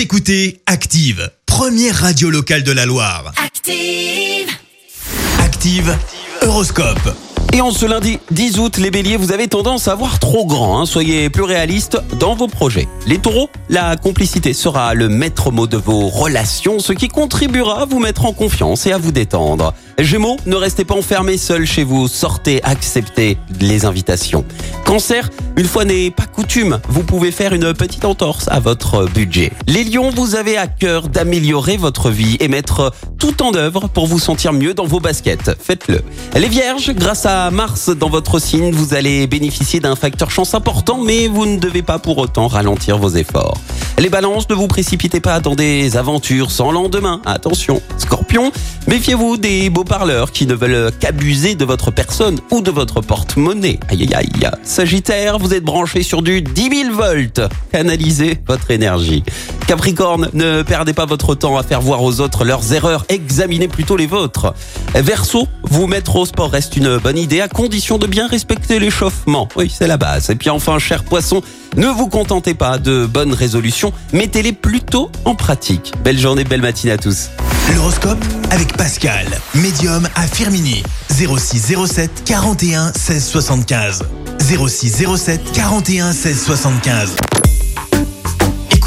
Vous écoutez Active, première radio locale de la Loire. Active. Active, Horoscope. Et en ce lundi 10 août, les béliers, vous avez tendance à voir trop grand. hein. Soyez plus réalistes dans vos projets. Les taureaux, la complicité sera le maître mot de vos relations, ce qui contribuera à vous mettre en confiance et à vous détendre. Gémeaux, ne restez pas enfermés seuls chez vous. Sortez, acceptez les invitations. Cancer, une fois n'est pas coutume, vous pouvez faire une petite entorse à votre budget. Les lions, vous avez à cœur d'améliorer votre vie et mettre tout en œuvre pour vous sentir mieux dans vos baskets. Faites-le. Les vierges, grâce à Mars dans votre signe, vous allez bénéficier d'un facteur chance important, mais vous ne devez pas pour autant ralentir vos efforts. Les balances, ne vous précipitez pas dans des aventures sans lendemain. Attention. Scorpion, méfiez-vous des beaux parleurs qui ne veulent qu'abuser de votre personne ou de votre porte-monnaie. Aïe aïe aïe. Sagittaire, vous êtes branché sur du 10 000 volts. Canalisez votre énergie. Capricorne, ne perdez pas votre temps à faire voir aux autres leurs erreurs, examinez plutôt les vôtres. Verseau, vous mettre au sport reste une bonne idée à condition de bien respecter l'échauffement. Oui, c'est la base. Et puis enfin, cher poisson, ne vous contentez pas de bonnes résolutions, mettez-les plutôt en pratique. Belle journée, belle matinée à tous. L'horoscope avec Pascal, médium à Firmini. 06 07 41 16 75. 06 07 41 16 75.